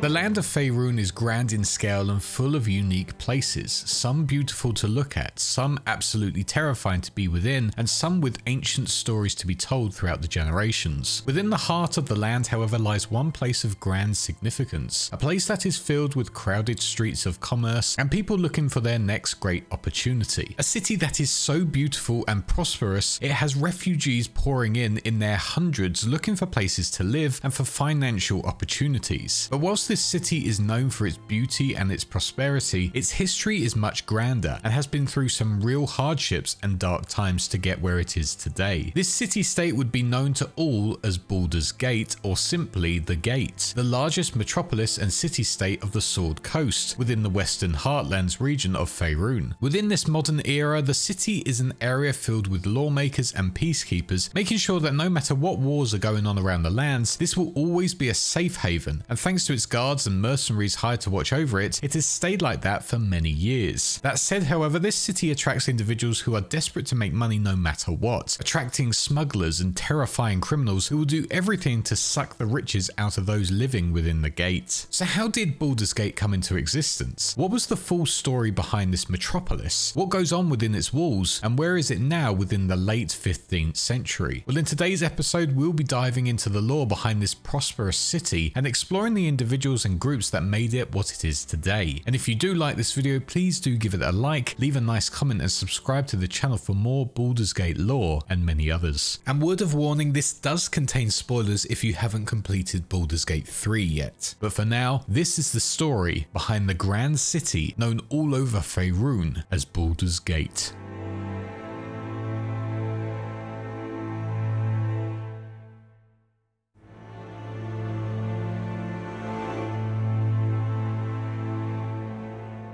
The land of Faerun is grand in scale and full of unique places, some beautiful to look at, some absolutely terrifying to be within, and some with ancient stories to be told throughout the generations. Within the heart of the land, however, lies one place of grand significance, a place that is filled with crowded streets of commerce and people looking for their next great opportunity. A city that is so beautiful and prosperous, it has refugees pouring in in their hundreds looking for places to live and for financial opportunities. But whilst this city is known for its beauty and its prosperity, its history is much grander and has been through some real hardships and dark times to get where it is today. This city state would be known to all as Baldur's Gate or simply the Gate, the largest metropolis and city state of the Sword Coast within the Western Heartlands region of Faerun. Within this modern era, the city is an area filled with lawmakers and peacekeepers, making sure that no matter what wars are going on around the lands, this will always be a safe haven, and thanks to its guards and mercenaries hired to watch over it, it has stayed like that for many years. That said, however, this city attracts individuals who are desperate to make money no matter what, attracting smugglers and terrifying criminals who will do everything to suck the riches out of those living within the gate. So, how did Baldur's Gate come into existence? What was the full story behind this metropolis? What goes on within its walls, and where is it now within the late 15th century? Well, in today's episode, we'll be diving into the lore behind this prosperous city and exploring the individual individuals and groups that made it what it is today. And if you do like this video, please do give it a like, leave a nice comment and subscribe to the channel for more Baldur's Gate lore and many others. And word of warning, this does contain spoilers if you haven't completed Baldur's Gate 3 yet. But for now, this is the story behind the grand city known all over Faerun as Baldur's Gate.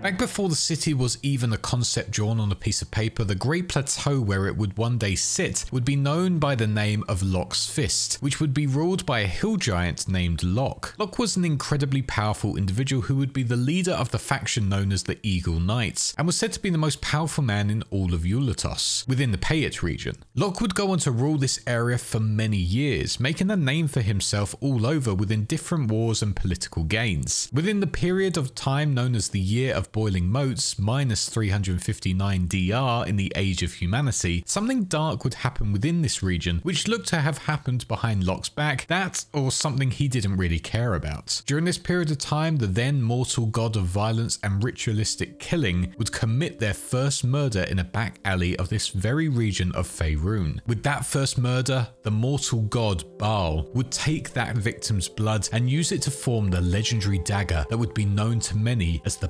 Back before the city was even a concept drawn on a piece of paper, the great plateau where it would one day sit would be known by the name of Locke's Fist, which would be ruled by a hill giant named Locke. Locke was an incredibly powerful individual who would be the leader of the faction known as the Eagle Knights, and was said to be the most powerful man in all of Eulatos, within the Payet region. Locke would go on to rule this area for many years, making a name for himself all over within different wars and political gains. Within the period of time known as the Year of boiling motes minus 359 DR in the Age of Humanity, something dark would happen within this region, which looked to have happened behind Locke's back, that or something he didn't really care about. During this period of time, the then mortal god of violence and ritualistic killing would commit their first murder in a back alley of this very region of Faerun. With that first murder, the mortal god Bhaal would take that victim's blood and use it to form the legendary dagger that would be known to many as the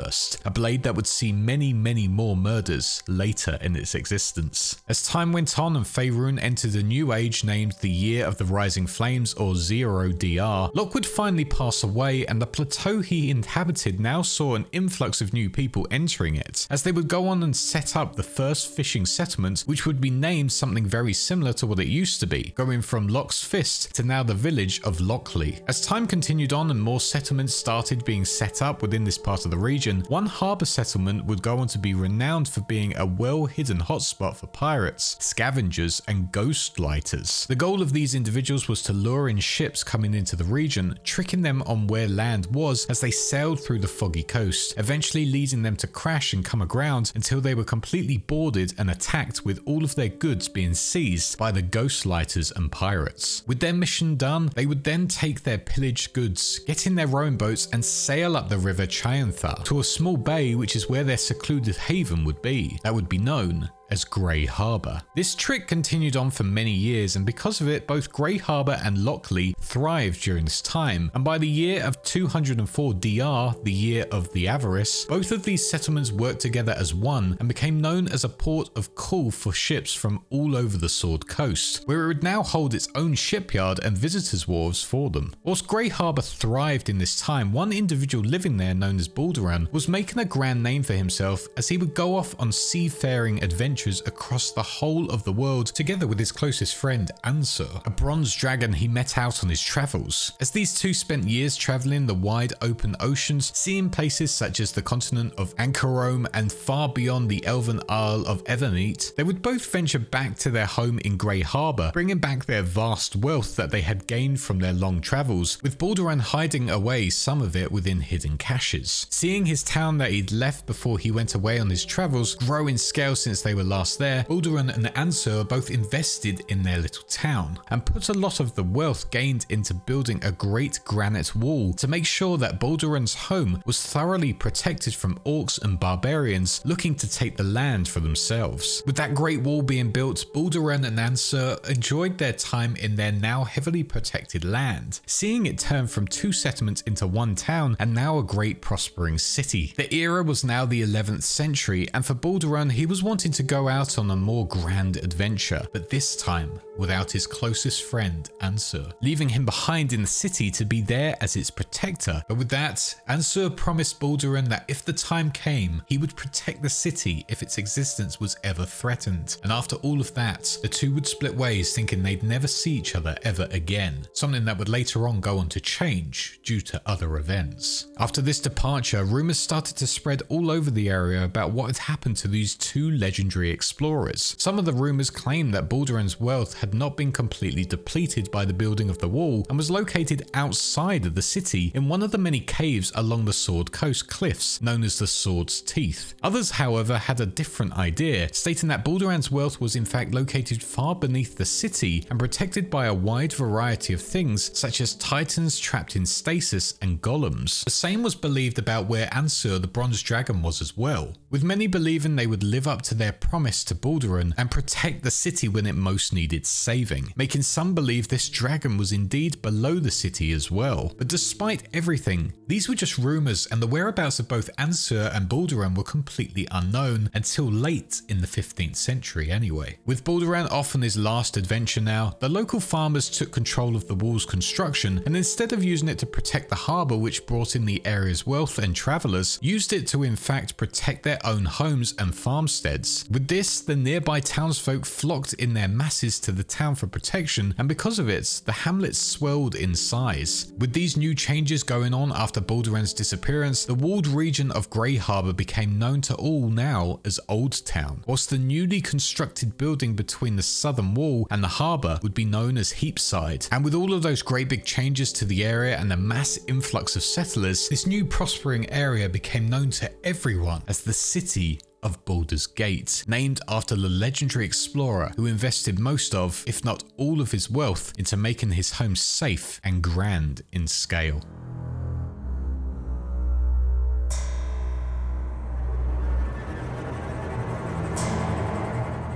Bloodthirst a blade that would see many, many more murders later in its existence. As time went on and Faerun entered a new age named the Year of the Rising Flames or Zero DR, Locke would finally pass away and the plateau he inhabited now saw an influx of new people entering it, as they would go on and set up the first fishing settlement which would be named something very similar to what it used to be, going from Locke's Fist to now the village of Lockley. As time continued on and more settlements started being set up within this part of the region, one harbour settlement would go on to be renowned for being a well hidden hotspot for pirates, scavengers, and ghost lighters. The goal of these individuals was to lure in ships coming into the region, tricking them on where land was as they sailed through the foggy coast, eventually leading them to crash and come aground until they were completely boarded and attacked with all of their goods being seized by the ghost lighters and pirates. With their mission done, they would then take their pillaged goods, get in their rowing boats, and sail up the river Chionthar to a small bay which is where their secluded haven would be, that would be known as Grey Harbour. This trick continued on for many years, and because of it, both Grey Harbour and Lockley thrived during this time. And by the year of 204 DR, the year of the Avarice, both of these settlements worked together as one and became known as a port of call for ships from all over the Sword Coast, where it would now hold its own shipyard and visitors' wharves for them. Whilst Grey Harbour thrived in this time, one individual living there known as Balduran was making a grand name for himself as he would go off on seafaring adventures adventures across the whole of the world together with his closest friend Ansur, a bronze dragon he met out on his travels. As these two spent years traveling the wide open oceans, seeing places such as the continent of Anchorome and far beyond the elven Isle of Evermeet, they would both venture back to their home in Grey Harbour, bringing back their vast wealth that they had gained from their long travels, with Balduran hiding away some of it within hidden caches. Seeing his town that he'd left before he went away on his travels grow in scale since they were last there, Balduran and Ansur both invested in their little town and put a lot of the wealth gained into building a great granite wall to make sure that Balduran's home was thoroughly protected from orcs and barbarians looking to take the land for themselves. With that great wall being built, Balduran and Ansur enjoyed their time in their now heavily protected land, seeing it turn from two settlements into one town and now a great prospering city. The era was now the 11th century, and for Balduran, he was wanting to go out on a more grand adventure, but this time without his closest friend, Ansur, leaving him behind in the city to be there as its protector. But with that, Ansur promised Balduran that if the time came, he would protect the city if its existence was ever threatened. And after all of that, the two would split ways thinking they'd never see each other ever again, something that would later on go on to change due to other events. After this departure, rumours started to spread all over the area about what had happened to these two legendary explorers. Some of the rumours claimed that Balduran's wealth had not been completely depleted by the building of the wall and was located outside of the city in one of the many caves along the Sword Coast cliffs known as the Sword's Teeth. Others, however, had a different idea, stating that Balduran's wealth was in fact located far beneath the city and protected by a wide variety of things such as titans trapped in stasis and golems. The same was believed about where Ansur the bronze dragon was as well, with many believing they would live up to their promise to Balduran and protect the city when it most needed saving, making some believe this dragon was indeed below the city as well. But despite everything, these were just rumours and the whereabouts of both Ansur and Balduran were completely unknown until late in the 15th century anyway. With Balduran off on his last adventure now, the local farmers took control of the wall's construction and instead of using it to protect the harbour which brought in the area's wealth and travellers, used it to in fact protect their own homes and farmsteads. With this, the nearby townsfolk flocked in their masses to the town for protection, and because of it, the hamlet swelled in size. With these new changes going on after Balduran's disappearance, the walled region of Grey Harbour became known to all now as Old Town, whilst the newly constructed building between the southern wall and the harbour would be known as Heapside. And with all of those great big changes to the area and the mass influx of settlers, this new prospering area became known to everyone as the City of Baldur's Gate, named after the legendary explorer who invested most of, if not all of his wealth into making his home safe and grand in scale.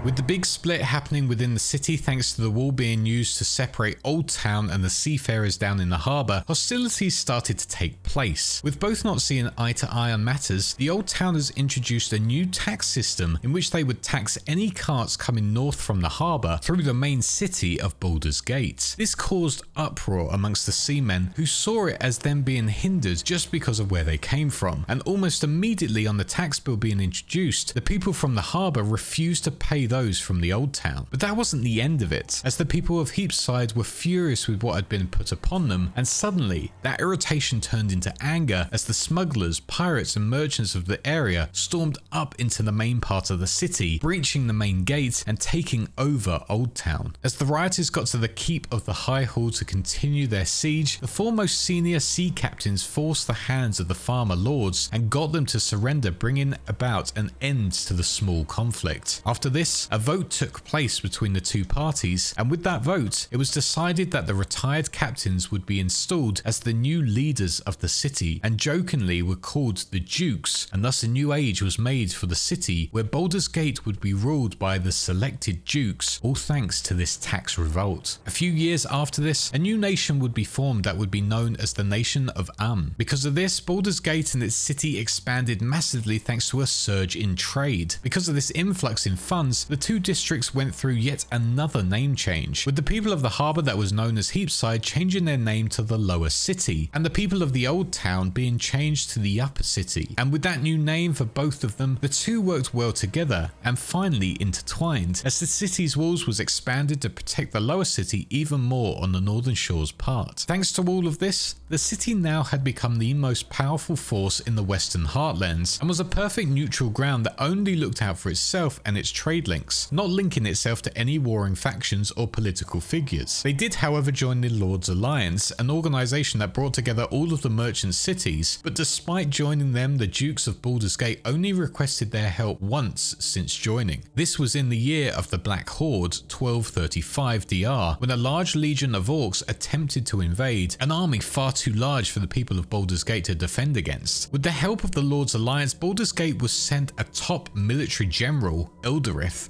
With the big split happening within the city thanks to the wall being used to separate Old Town and the seafarers down in the harbour, hostilities started to take place. With both not seeing eye to eye on matters, the Old Towners introduced a new tax system in which they would tax any carts coming north from the harbour through the main city of Baldur's Gate. This caused uproar amongst the seamen who saw it as them being hindered just because of where they came from, and almost immediately on the tax bill being introduced, the people from the harbour refused to pay those from the old town. But that wasn't the end of it, as the people of Heapside were furious with what had been put upon them, and suddenly that irritation turned into anger as the smugglers, pirates, and merchants of the area stormed up into the main part of the city, breaching the main gate and taking over Old Town. As the rioters got to the keep of the High Hall to continue their siege, the foremost senior sea captains forced the hands of the farmer lords and got them to surrender, bringing about an end to the small conflict. After this, a vote took place between the two parties, and with that vote, it was decided that the retired captains would be installed as the new leaders of the city, and jokingly were called the Dukes, and thus a new age was made for the city where Baldur's Gate would be ruled by the selected Dukes, all thanks to this tax revolt. A few years after this, a new nation would be formed that would be known as the Nation of Amn. Because of this, Baldur's Gate and its city expanded massively thanks to a surge in trade. Because of this influx in funds, the two districts went through yet another name change, with the people of the harbour that was known as Heapside changing their name to the Lower City, and the people of the Old Town being changed to the Upper City. And with that new name for both of them, the two worked well together and finally intertwined, as the city's walls was expanded to protect the Lower City even more on the Northern Shore's part. Thanks to all of this, the city now had become the most powerful force in the Western Heartlands and was a perfect neutral ground that only looked out for itself and its trade links, not linking itself to any warring factions or political figures. They did, however, join the Lord's Alliance, an organization that brought together all of the merchant cities, but despite joining them, the Dukes of Baldur's Gate only requested their help once since joining. This was in the year of the Black Horde 1235 DR, when a large legion of orcs attempted to invade, an army far too large for the people of Baldur's Gate to defend against. With the help of the Lord's Alliance, Baldur's Gate was sent a top military general,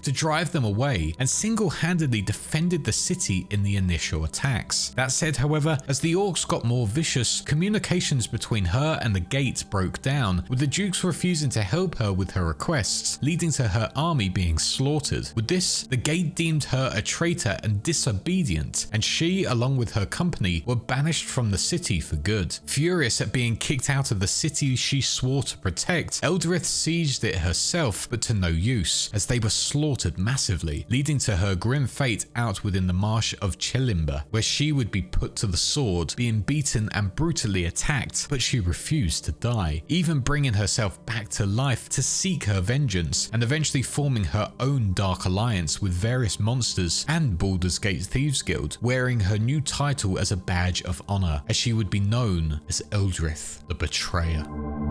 To drive them away and single-handedly defended the city in the initial attacks. That said, however, as the orcs got more vicious, communications between her and the gate broke down, with the dukes refusing to help her with her requests, leading to her army being slaughtered. With this, the gate deemed her a traitor and disobedient, and she, along with her company, were banished from the city for good. Furious at being kicked out of the city she swore to protect, Eldrith sieged it herself, but to no use, as they were slaughtered massively, leading to her grim fate out within the marsh of Chelimber, where she would be put to the sword, being beaten and brutally attacked, but she refused to die, even bringing herself back to life to seek her vengeance, and eventually forming her own dark alliance with various monsters and Baldur's Gate Thieves Guild, wearing her new title as a badge of honor, as she would be known as Eldrith the Betrayer.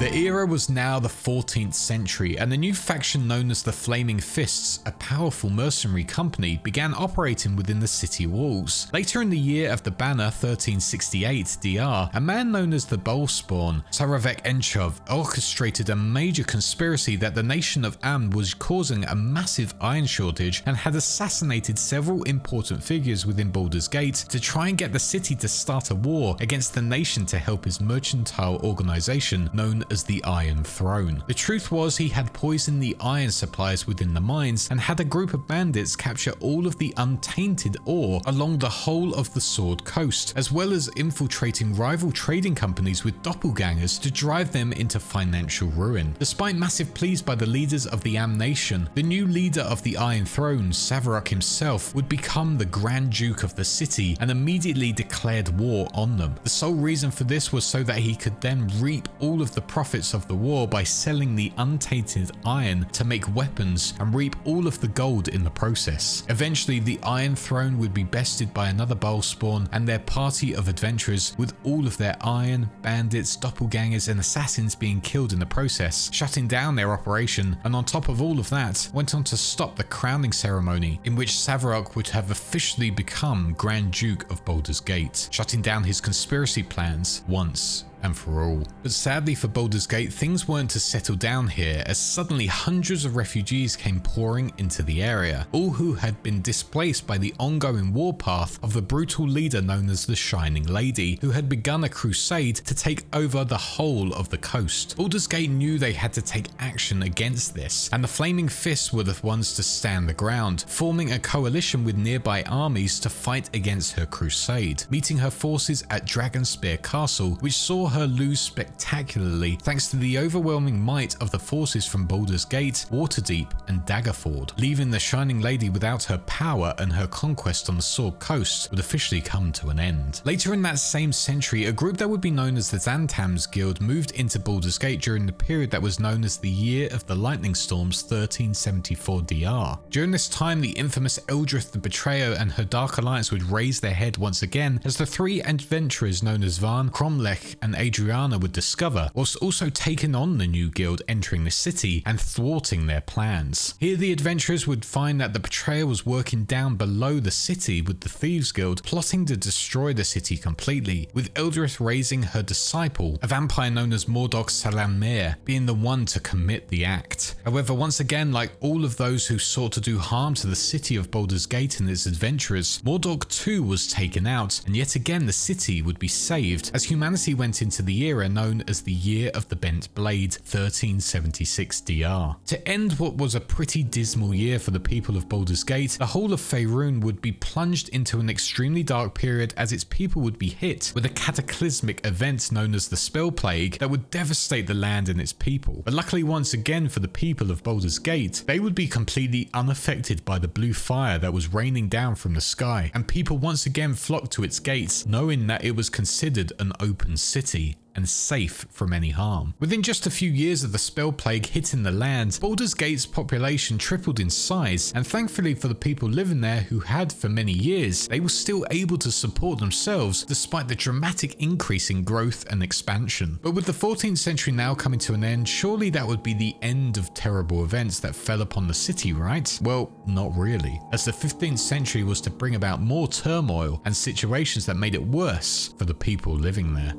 The era was now the 14th century, and the new faction known as the Flaming Fists, a powerful mercenary company, began operating within the city walls. Later in the year of the banner 1368 DR, a man known as the Bhaalspawn, Sarevok Anchev, orchestrated a major conspiracy that the nation of Amn was causing a massive iron shortage and had assassinated several important figures within Baldur's Gate to try and get the city to start a war against the nation to help his mercantile organization known as the Iron Throne. The truth was he had poisoned the iron supplies within the mines and had a group of bandits capture all of the untainted ore along the whole of the Sword Coast, as well as infiltrating rival trading companies with doppelgangers to drive them into financial ruin. Despite massive pleas by the leaders of the Amn Nation, the new leader of the Iron Throne, Sarevok himself, would become the Grand Duke of the city and immediately declared war on them. The sole reason for this was so that he could then reap all of the profits of the war by selling the untainted iron to make weapons and reap all of the gold in the process. Eventually, the Iron Throne would be bested by another Bhaalspawn and their party of adventurers, with all of their iron, bandits, doppelgangers, and assassins being killed in the process, shutting down their operation, and on top of all of that, went on to stop the crowning ceremony, in which Sarevok would have officially become Grand Duke of Baldur's Gate, shutting down his conspiracy plans once and for all. But sadly for Baldur's Gate, things weren't to settle down here as suddenly hundreds of refugees came pouring into the area, all who had been displaced by the ongoing warpath of the brutal leader known as the Shining Lady, who had begun a crusade to take over the whole of the coast. Baldur's Gate knew they had to take action against this, and the Flaming Fists were the ones to stand the ground, forming a coalition with nearby armies to fight against her crusade, meeting her forces at Dragonspear Castle, which saw her lose spectacularly thanks to the overwhelming might of the forces from Baldur's Gate, Waterdeep, and Daggerford, leaving the Shining Lady without her power and her conquest on the Sword Coast would officially come to an end. Later in that same century, a group that would be known as the Xantams Guild moved into Baldur's Gate during the period that was known as the Year of the Lightning Storms 1374 DR. During this time, the infamous Eldrith the Betrayer and her Dark Alliance would raise their head once again as the three adventurers known as Vahn, Kromlech, and Adrianna would discover, whilst also taking on the new guild entering the city and thwarting their plans. Here, the adventurers would find that the betrayer was working down below the city with the Thieves Guild, plotting to destroy the city completely, with Eldrith raising her disciple, a vampire known as Mordoc SelaNim, being the one to commit the act. However, once again, like all of those who sought to do harm to the city of Baldur's Gate and its adventurers, Mordoc too was taken out, and yet again the city would be saved as humanity went into into the era known as the Year of the Bent Blade 1376 DR. To end what was a pretty dismal year for the people of Baldur's Gate, the whole of Faerun would be plunged into an extremely dark period as its people would be hit with a cataclysmic event known as the Spell Plague that would devastate the land and its people. But luckily once again for the people of Baldur's Gate, they would be completely unaffected by the blue fire that was raining down from the sky, and people once again flocked to its gates knowing that it was considered an open city and safe from any harm. Within just a few years of the spell plague hitting the land, Baldur's Gate's population tripled in size, and thankfully for the people living there who had for many years, they were still able to support themselves despite the dramatic increase in growth and expansion. But with the 14th century now coming to an end, surely that would be the end of terrible events that fell upon the city, right? Well, not really, as the 15th century was to bring about more turmoil and situations that made it worse for the people living there.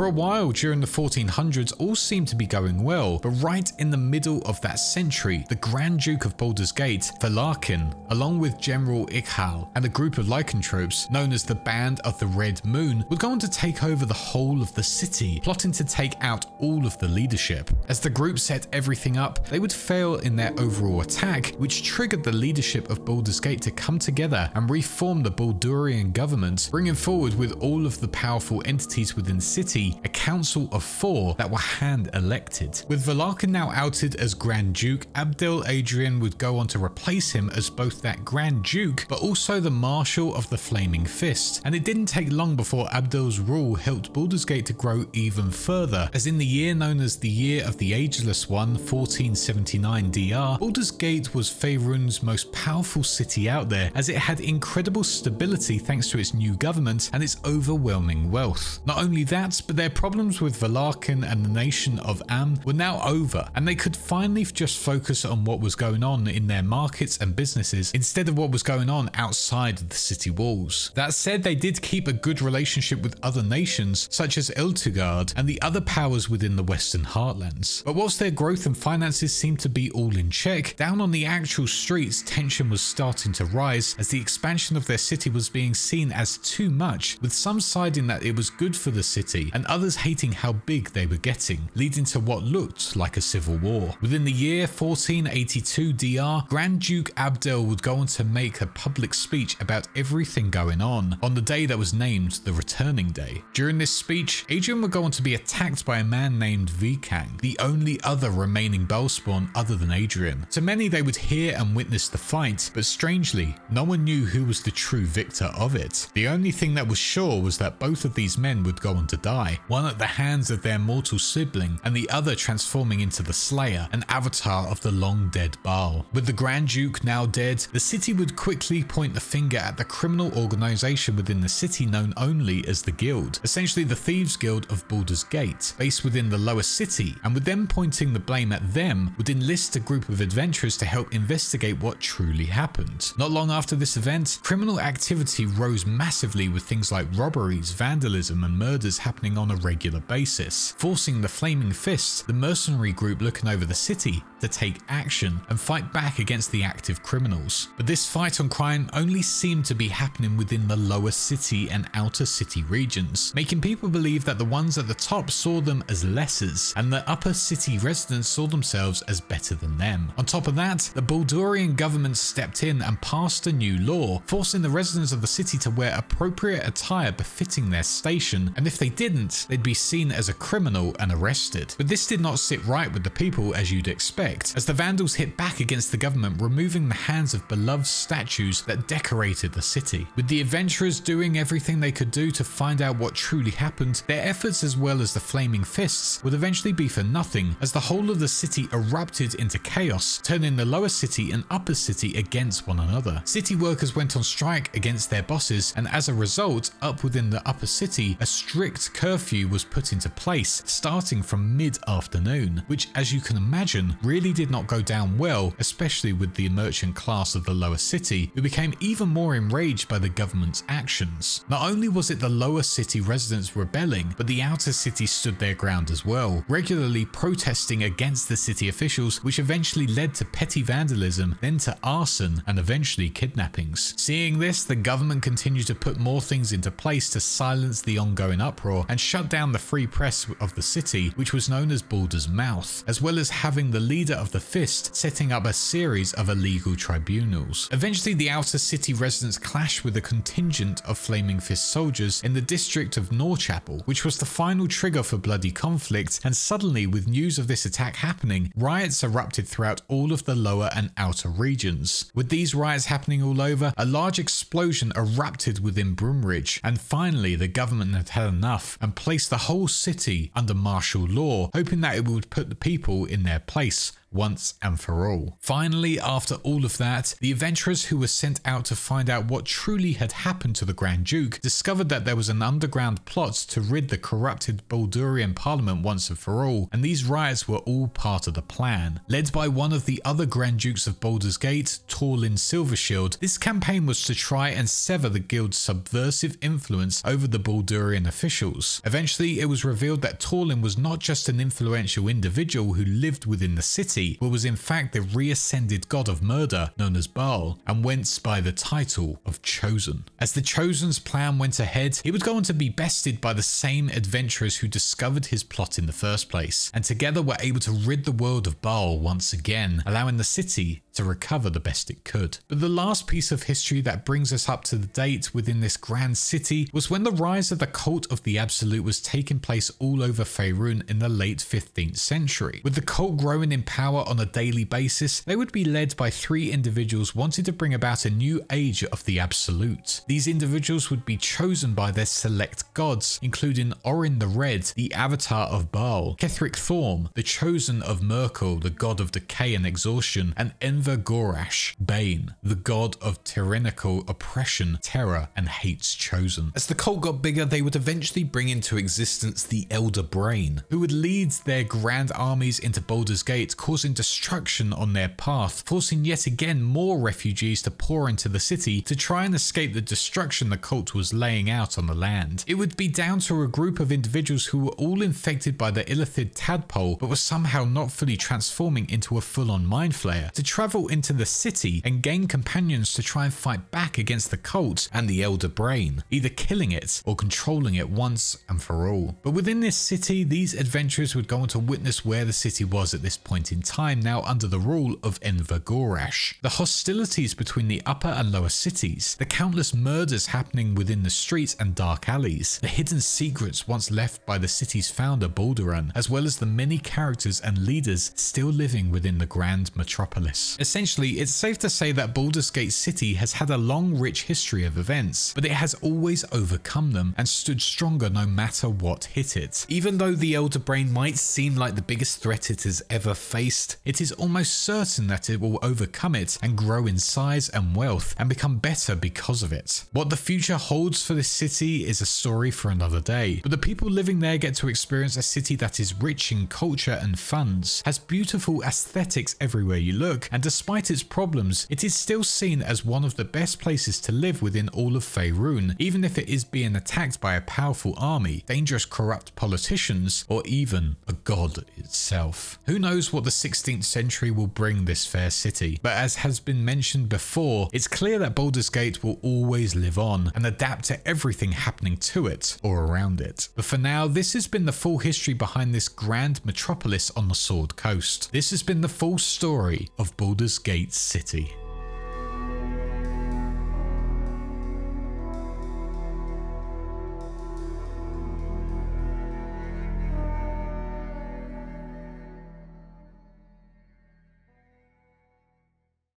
For a while during the 1400s, all seemed to be going well, but right in the middle of that century, the Grand Duke of Baldur's Gate, Valarkin, along with General Ichal and a group of lycanthropes known as the Band of the Red Moon, would go on to take over the whole of the city, plotting to take out all of the leadership. As the group set everything up, they would fail in their overall attack, which triggered the leadership of Baldur's Gate to come together and reform the Baldurian government, bringing forward with all of the powerful entities within the city a council of four that were hand elected. With Valarkin now outed as Grand Duke, Abdel Adrian would go on to replace him as both that Grand Duke but also the Marshal of the Flaming Fist. And it didn't take long before Abdel's rule helped Baldur's Gate to grow even further, as in the year known as the Year of the Ageless One, 1479 DR, Baldur's Gate was Faerun's most powerful city out there, as it had incredible stability thanks to its new government and its overwhelming wealth. Not only that, but their problems with Valarkin and the nation of Amn were now over, and they could finally just focus on what was going on in their markets and businesses instead of what was going on outside the city walls. That said, they did keep a good relationship with other nations, such as Elturgard and the other powers within the Western Heartlands. But whilst their growth and finances seemed to be all in check, down on the actual streets, tension was starting to rise as the expansion of their city was being seen as too much, with some siding that it was good for the city and others hating how big they were getting, leading to what looked like a civil war. Within the year 1482 DR, Grand Duke Abdel would go on to make a public speech about everything going on on the day that was named the Returning Day. During this speech, Adrian would go on to be attacked by a man named Viekang, the only other remaining Bhaalspawn other than Adrian. To many, they would hear and witness the fight, but strangely, no one knew who was the true victor of it. The only thing that was sure was that both of these men would go on to die, one at the hands of their mortal sibling, and the other transforming into the Slayer, an avatar of the long dead Bhaal. With the Grand Duke now dead, the city would quickly point the finger at the criminal organization within the city known only as the Guild, essentially the Thieves Guild of Baldur's Gate, based within the lower city, and with them pointing the blame at them, would enlist a group of adventurers to help investigate what truly happened. Not long after this event, criminal activity rose massively with things like robberies, vandalism, and murders happening on a regular basis, forcing the Flaming Fists, the mercenary group looking over the city, to take action and fight back against the active criminals. But this fight on crime only seemed to be happening within the lower city and outer city regions, making people believe that the ones at the top saw them as lessers, and the upper city residents saw themselves as better than them. On top of that, the Baldurian government stepped in and passed a new law, forcing the residents of the city to wear appropriate attire befitting their station, and if they didn't, they'd be seen as a criminal and arrested. But this did not sit right with the people as you'd expect, as the Vandals hit back against the government, removing the hands of beloved statues that decorated the city. With the adventurers doing everything they could do to find out what truly happened, their efforts as well as the Flaming Fists would eventually be for nothing, as the whole of the city erupted into chaos, turning the lower city and upper city against one another. City workers went on strike against their bosses, and as a result, up within the upper city, a strict curfew curfew was put into place starting from mid-afternoon, which as you can imagine really did not go down well, especially with the merchant class of the lower city, who became even more enraged by the government's actions. Not only was it the lower city residents rebelling, but the outer city stood their ground as well, regularly protesting against the city officials, which eventually led to petty vandalism, then to arson, and eventually kidnappings. Seeing this, the government continued to put more things into place to silence the ongoing uproar and shut down the free press of the city, which was known as Baldur's Mouth, as well as having the leader of the Fist setting up a series of illegal tribunals. Eventually, the outer city residents clashed with a contingent of Flaming Fist soldiers in the district of Norchapel, which was the final trigger for bloody conflict, and suddenly, with news of this attack happening, riots erupted throughout all of the lower and outer regions. With these riots happening all over, a large explosion erupted within Bloomridge, and finally the government had had enough and placed the whole city under martial law, hoping that it would put the people in their place once and for all. Finally, after all of that, the adventurers who were sent out to find out what truly had happened to the Grand Duke discovered that there was an underground plot to rid the corrupted Baldurian Parliament once and for all, and these riots were all part of the plan. Led by one of the other Grand Dukes of Baldur's Gate, Torlin Silvershield, this campaign was to try and sever the guild's subversive influence over the Baldurian officials. Eventually, it was revealed that Torlin was not just an influential individual who lived within the city, but was in fact the reascended god of murder known as Bhaal, and went by the title of Chosen. As the Chosen's plan went ahead, he would go on to be bested by the same adventurers who discovered his plot in the first place, and together were able to rid the world of Bhaal once again, allowing the city to recover the best it could. But the last piece of history that brings us up to the date within this grand city was when the rise of the cult of the Absolute was taking place all over Faerun in the late 15th century. With the cult growing in power on a daily basis, they would be led by three individuals wanting to bring about a new age of the Absolute. These individuals would be chosen by their select gods, including Orin the Red, the avatar of Bhaal, Ketheric Thorm, the chosen of Myrkul, the god of decay and exhaustion, and Enver Gortash, Bane, the god of tyrannical oppression, terror, and hate's chosen. As the cult got bigger, they would eventually bring into existence the Elder Brain, who would lead their grand armies into Baldur's Gate, causing destruction on their path, forcing yet again more refugees to pour into the city to try and escape the destruction the cult was laying out on the land. It would be down to a group of individuals who were all infected by the Illithid tadpole, but were somehow not fully transforming into a full-on mind flayer, to travel travel into the city and gain companions to try and fight back against the cult and the Elder Brain, either killing it or controlling it once and for all. But within this city, these adventurers would go on to witness where the city was at this point in time, now under the rule of Enver Gortash. The hostilities between the upper and lower cities, the countless murders happening within the streets and dark alleys, the hidden secrets once left by the city's founder Balduran, as well as the many characters and leaders still living within the grand metropolis. Essentially, it's safe to say that Baldur's Gate City has had a long, rich history of events, but it has always overcome them and stood stronger no matter what hit it. Even though the Elder Brain might seem like the biggest threat it has ever faced, it is almost certain that it will overcome it and grow in size and wealth and become better because of it. What the future holds for this city is a story for another day, but the people living there get to experience a city that is rich in culture and funds, has beautiful aesthetics everywhere you look, and despite its problems, it is still seen as one of the best places to live within all of Faerun, even if it is being attacked by a powerful army, dangerous corrupt politicians, or even a god itself. Who knows what the 16th century will bring this fair city, but as has been mentioned before, it's clear that Baldur's Gate will always live on and adapt to everything happening to it or around it. But for now, this has been the full history behind this grand metropolis on the Sword Coast. This has been the full story of Baldur's Baldur's Gate City.